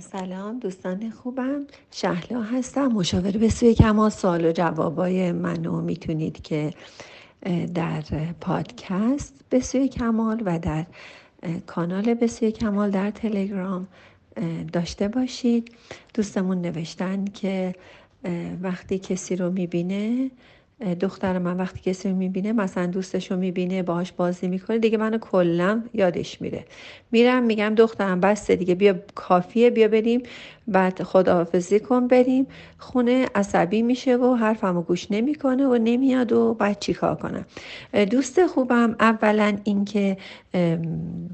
سلام دوستان خوبم. شهلا هستم مشاور به سوی کمال سوال و جوابای منو می‌تونید که در پادکست به سوی کمال و در کانال به سوی کمال در تلگرام داشته باشید. دوستمون نوشتن که وقتی کسی رو می‌بینه دختر من وقتی کسی رو می‌بینه مثلا دوستش رو می‌بینه باهاش بازی می‌کنه دیگه منو کلا یادش میره. میرم میگم دخترم بسته دیگه بیا کافیه بیا بریم بعد خداحافظی کن بریم. خونه عصبی میشه و حرفمو گوش نمی‌کنه و نمیاد و بعد چیکار کنم؟ دوست خوبم اولا اینکه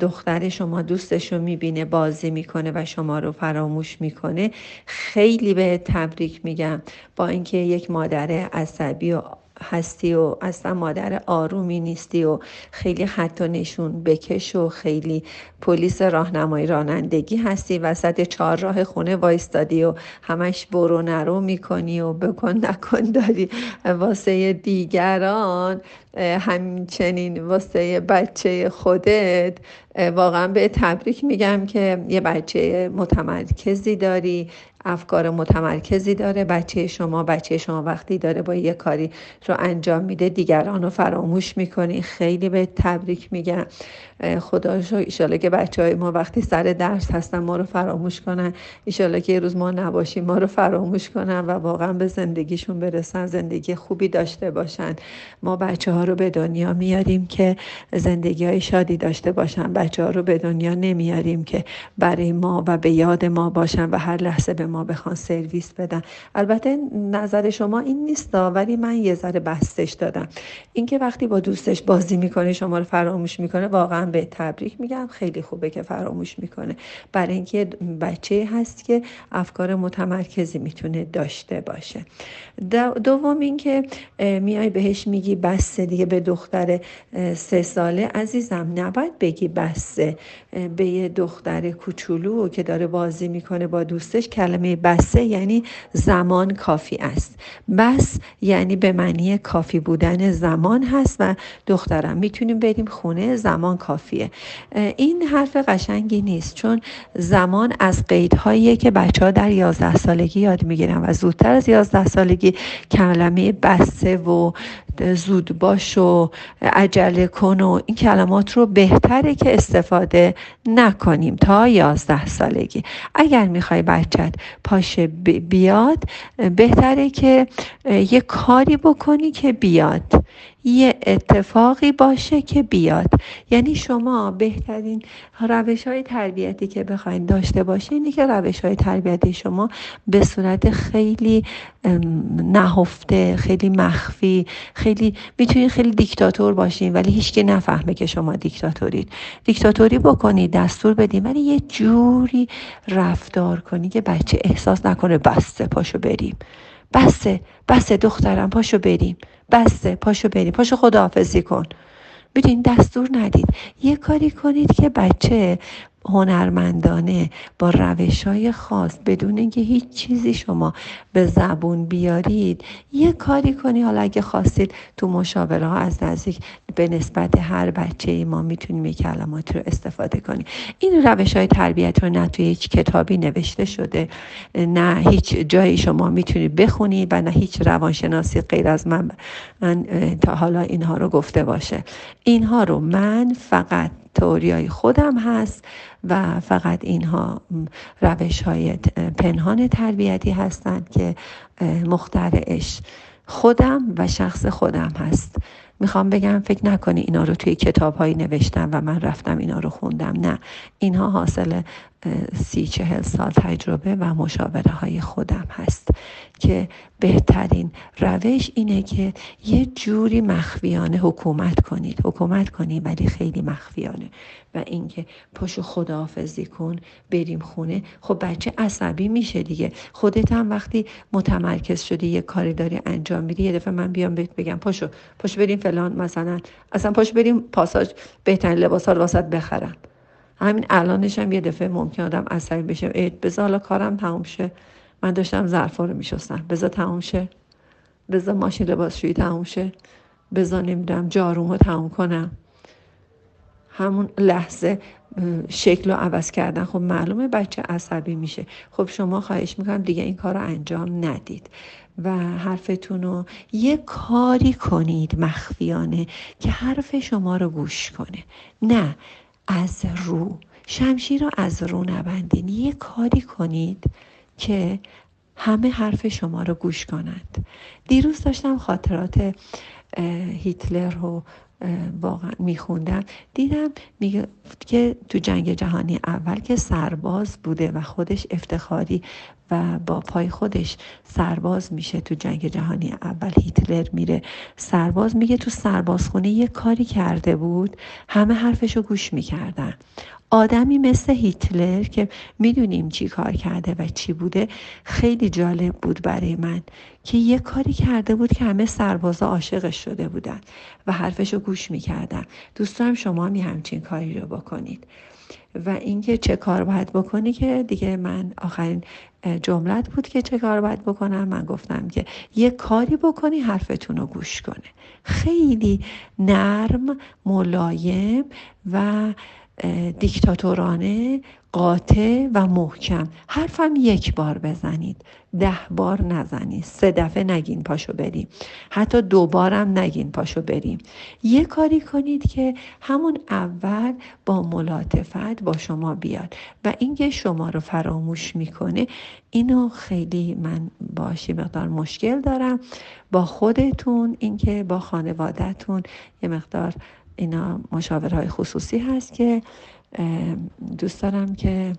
دختر شما دوستش رو می‌بینه بازی می‌کنه و شما رو فراموش می‌کنه خیلی به تبریک میگم. با اینکه یک مادر عصبی و هستی و اصلا مادر آرومی نیستی و خیلی و نشون بکش و خیلی پلیس راهنمایی رانندگی هستی. وسط چهار راه خونه وایستادی و همش برو نرو می‌کنی و بکن نکن داری. واسه دیگران همچنین واسه بچه خودت واقعا به تبریک میگم که یه بچه متمرکزی داری. افکار متمرکزی داره بچه شما بچه شما وقتی داره با یه کاری رو انجام میده دیگران رو فراموش می‌کنی خیلی به تبریک میگم. خدا ایشالا که بچه های ما وقتی سر درس هستن ما رو فراموش کنن. ایشالا که یه روز ما نباشیم ما رو فراموش کنن و واقعا به زندگیشون برسن زندگی خوبی داشته باشن. ما بچه ها رو به دنیا میاریم که زندگی های شادی داشته باشن. بچه ها رو به دنیا نمیاریم که برای ما و به یاد ما باشن و هر لحظه به بخوان سرویس بدن. البته نظر شما این نیست ولی من یه ذره بستش دادم. اینکه وقتی با دوستش بازی می‌کنه شما رو فراموش می‌کنه واقعا به تبریک میگم. خیلی خوبه که فراموش می‌کنه. برای اینکه بچه هست که افکار متمرکزی می‌تونه داشته باشه. دوم اینکه میای بهش میگی بسته دیگه به دختر سه ساله. عزیزم نباید بگی بسته به یه دختر کوچولو که داره بازی می‌کنه با دوستش کلمه بسته یعنی زمان کافی است. بس یعنی به معنی کافی بودن زمان هست و دخترم. می‌تونیم بریم خونه زمان کافیه. این حرف قشنگی نیست چون زمان از قیدهایی که بچه ها در 11 سالگی یاد می‌گیرن و زودتر از 11 سالگی کلمه بسته و زود باش و عجله کن و این کلمات رو بهتره که استفاده نکنیم تا یازده سالگی. اگر می‌خوای بچت پاشه بیاد بهتره که یه کاری بکنی که بیاد. یه اتفاقی باشه که بیاد. یعنی شما بهترین روش های تربیتی که بخواین داشته باشین اینه که روش های تربیتی شما به صورت خیلی نهفته خیلی مخفی خیلی می‌تونید خیلی دیکتاتور باشین ولی هیچکی نفهمه که شما دیکتاتورید. دیکتاتوری بکنید دستور بدین ولی یه جوری رفتار کنی که بچه احساس نکنه بسته پاشو بریم. بسته بسته دخترم پاشو بریم. بسته پاشو بریم. پاشو خداحافظی کن. بدین دستور ندید. یه کاری کنید که بچه هنرمندانه با روش های خاص بدون اینکه هیچ چیزی شما به زبون بیارید یه کاری کنی. حالا اگه خواستید تو مشاوره ها از نزدیک به نسبت هر بچه ای ما می‌تونیم یک کلمات رو استفاده کنیم. این روش های تربیت رو نه توی هیچ کتابی نوشته شده نه هیچ جایی شما می‌تونید بخونید و نه هیچ روانشناسی غیر از من, من تا حالا اینها رو گفته باشه. اینها رو من فقط تئوریای خودم هست و فقط اینها روش های پنهان تربیتی هستند که مخترعش خودم و شخص خودم هست. می‌خوام بگم فکر نکنی اینا رو توی کتاب هایی نوشتم و من رفتم اینا رو خوندم. نه. اینها حاصل سی چهل سال تجربه و مشاوره های خودم هست. که بهترین روش اینه که یه جوری مخفیانه حکومت کنید. حکومت کنید ولی خیلی مخفیانه. و اینکه پاشو خداحافظی کن بریم خونه. خب بچه عصبی میشه دیگه. خودت هم وقتی متمرکز شدی یه کاری داری انجام میدی یه دفعه من بیام بهت بگم پاشو پاشو بریم فلان مثلا. اصلا پاشو بریم پاساژ بهترین لباسا رو واسط بخرم. همین الانش هم یه دفعه ممکن آدم عصبی بشه. بذار حالا کارم تموم شه. من داشتم ظرفا رو میشستم. بذار تموم شه. بذار ماشین لباسشویی تموم شه. بذار نمی‌دونم جارومو تموم کنم. همون لحظه شکل رو عوض کردن. خب معلومه بچه عصبی میشه. خب شما خواهش می‌کنم دیگه این کار رو انجام ندید. و حرفتون رو یه کاری کنید مخفیانه که حرف شما رو گوش کنه. نه از رو. شمشیر رو از رو نبندین. یه کاری کنید. که همه حرف شما رو گوش کنند. دیروز داشتم خاطرات هیتلر رو واقعا میخوندم. دیدم میگه که تو جنگ جهانی اول که سرباز بوده و خودش افتخاری و با پای خودش سرباز میشه تو جنگ جهانی اول. هیتلر میره. سرباز میگه تو سربازخونه یه کاری کرده بود. همه حرفشو گوش می‌کردن. آدمی مثل هیتلر که می‌دونیم چی کار کرده و چی بوده خیلی جالب بود برای من که یه کاری کرده بود که همه سربازا عاشقش شده بودن و حرفش رو گوش می‌کردن دوست شما می همچین کاری رو بکنید. و اینکه چه کار باید بکنی که دیگه من آخرین جملت بود که چه کار باید بکنم. من گفتم که یه کاری بکنی حرفتون رو گوش کنه. خیلی نرم ملایم و دیکتاتورانه قاطع و محکم. حرفم یک بار بزنید. ده بار نزنید. سه دفعه نگین پاشو بریم. حتی دو بارم نگین پاشو بریم. یه کاری کنید که همون اول با ملاتفت با شما بیاد. و اینکه شما رو فراموش می‌کنه اینو خیلی من باشی مقدار مشکل دارم. با خودتون اینکه با خانوادهتون یه مقدار اینا مشاورهای خصوصی هست که دوست دارم که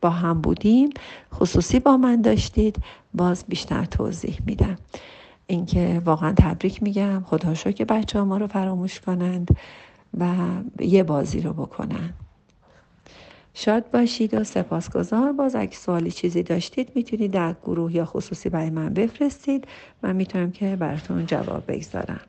با هم بودیم. خصوصی با من داشتید. باز بیشتر توضیح میدم. اینکه واقعا تبریک میگم. خدا که بچه ما رو فراموش کنند و یه بازی رو بکنن. شاد باشید و سپاسگزار. باز اگه سوالی چیزی داشتید می‌تونید در گروه یا خصوصی برای من بفرستید. من می‌تونم که براتون جواب بگذارم.